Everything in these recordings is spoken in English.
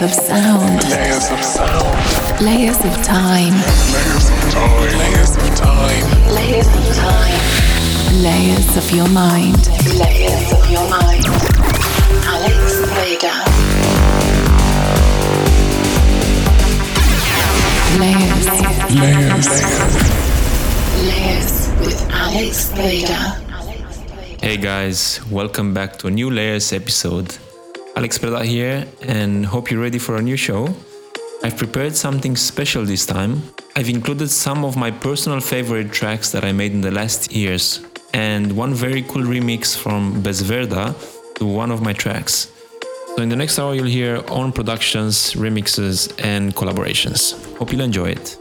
Layers of sound. Layers of sound. Layers of time. Layers of time. Layers of time. Layers of time. Layers of your mind. Layers of your mind. Alex Preda. Layers. Layers. Layers with Alex Preda. Hey guys, welcome back to a new Layers episode. Alex Preda here, and hope you're ready for a new show. I've prepared something special this time. I've included some of my personal favorite tracks that I made in the last years, and one very cool remix from Bezverda to one of my tracks. So, in the next hour, you'll hear own productions, remixes, and collaborations. Hope you'll enjoy it.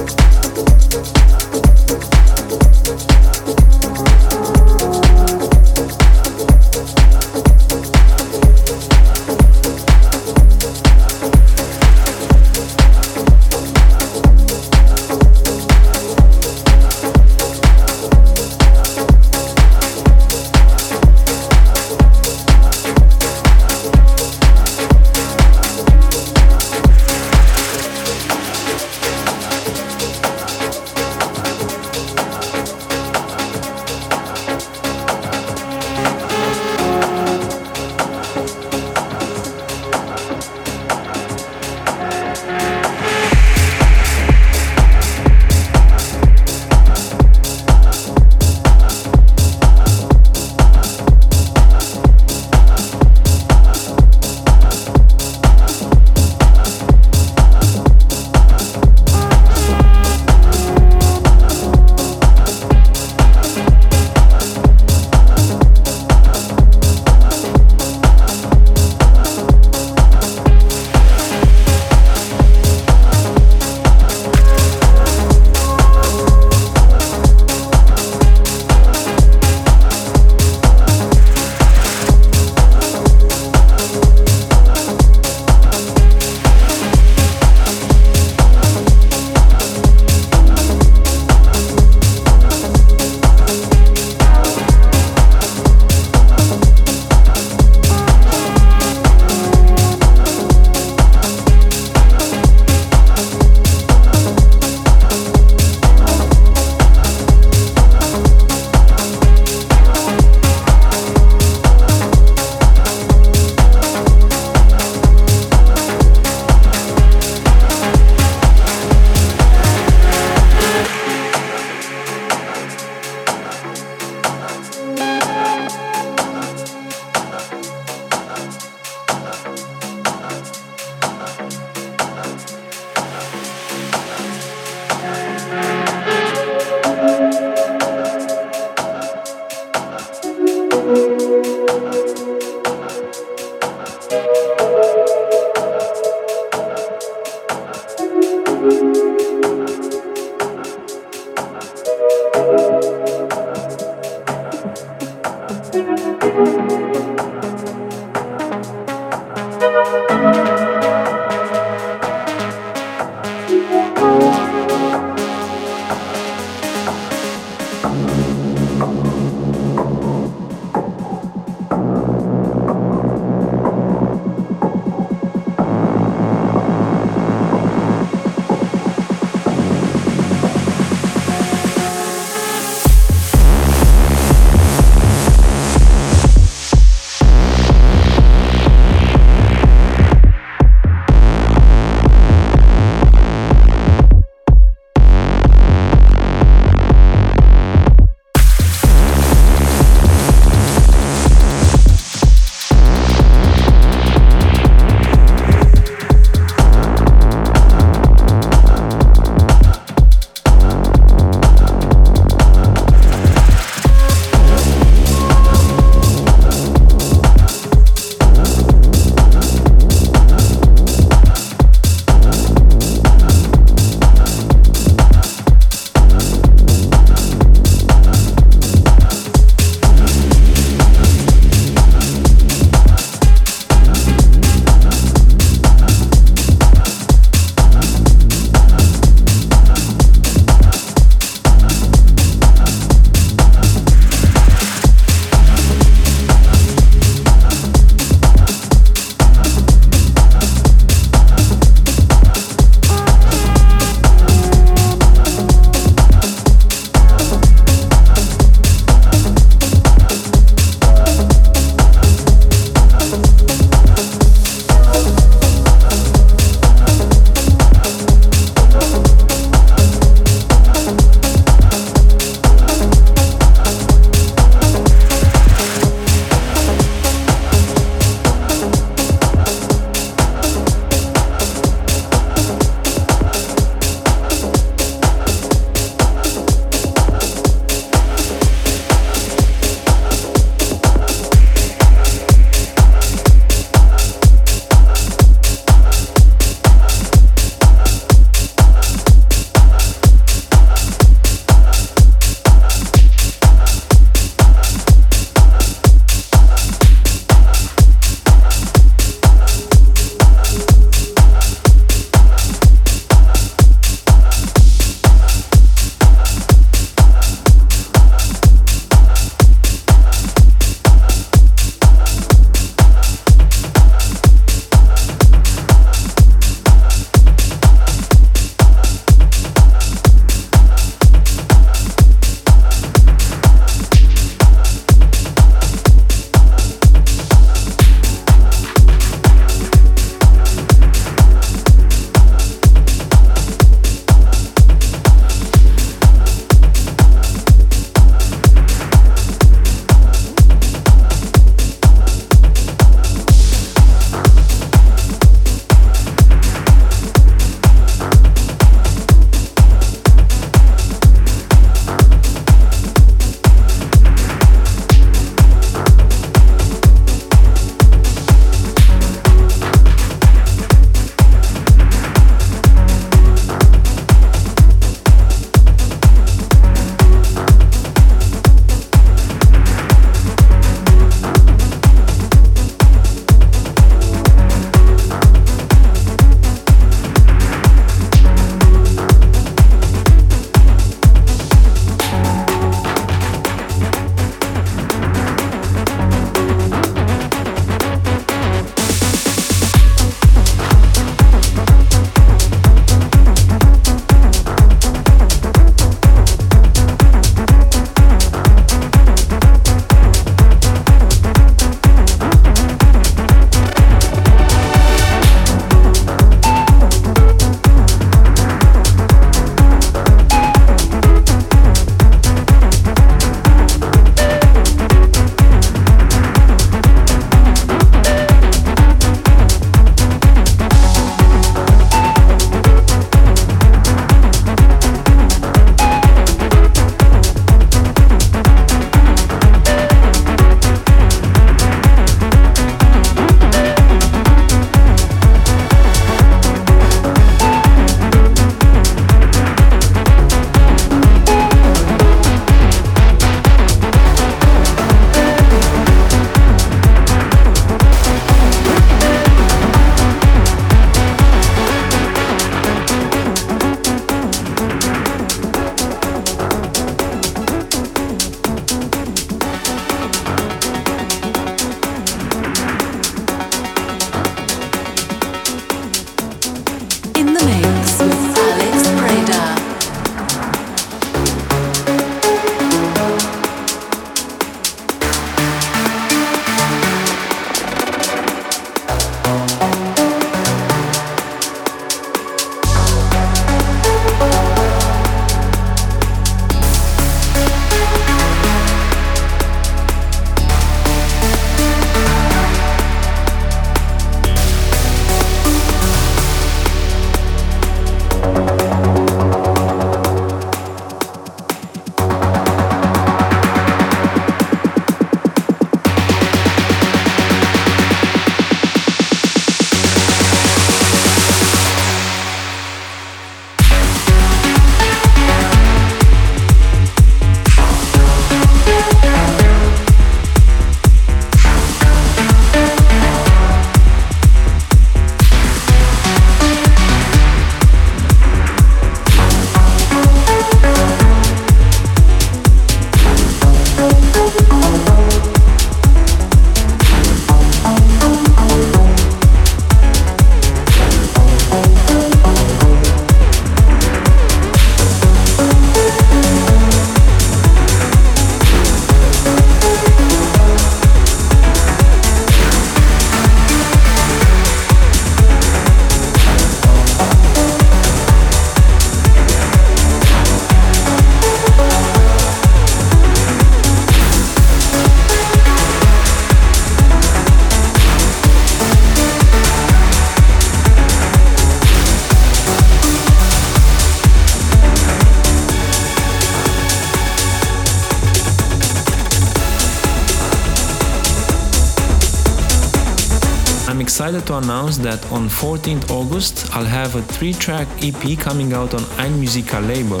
Announce that on 14th August I'll have a three track EP coming out on Einmusika label.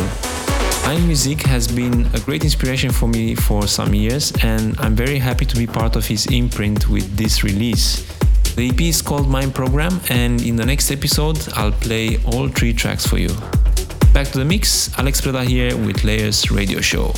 Einmusik has been a great inspiration for me for some years, and I'm very happy to be part of his imprint with this release. The EP is called Mind Program, and in the next episode, I'll play all three tracks for you. Back to the mix, Alex Preda here with Layers Radio Show.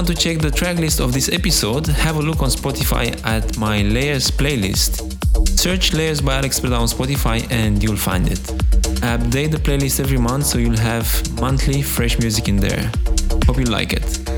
Want to check the tracklist of this episode, have a look on Spotify at my Layers playlist. Search Layers by Alex Preda on Spotify and you'll find it. I update the playlist every month so you'll have monthly fresh music in there. Hope you like it.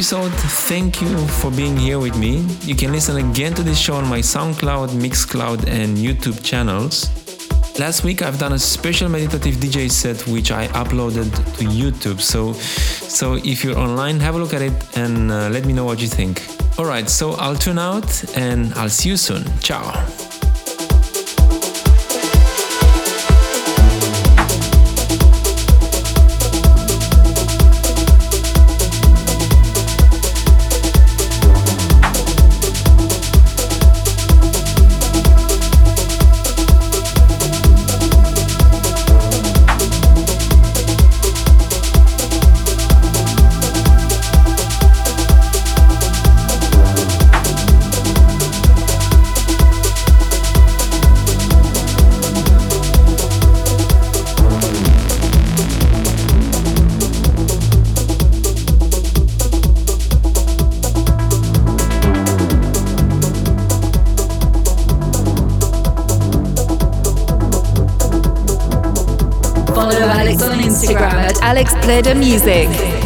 Episode. Thank you for being here with me. You can listen again to this show on my SoundCloud, Mixcloud, and YouTube channels. Last week I've done a special meditative DJ set which I uploaded to YouTube. So, so if you're online, have a look at it and uh, let me know what you think. All right, so I'll tune out and I'll see you soon. Ciao. Alex on the Music.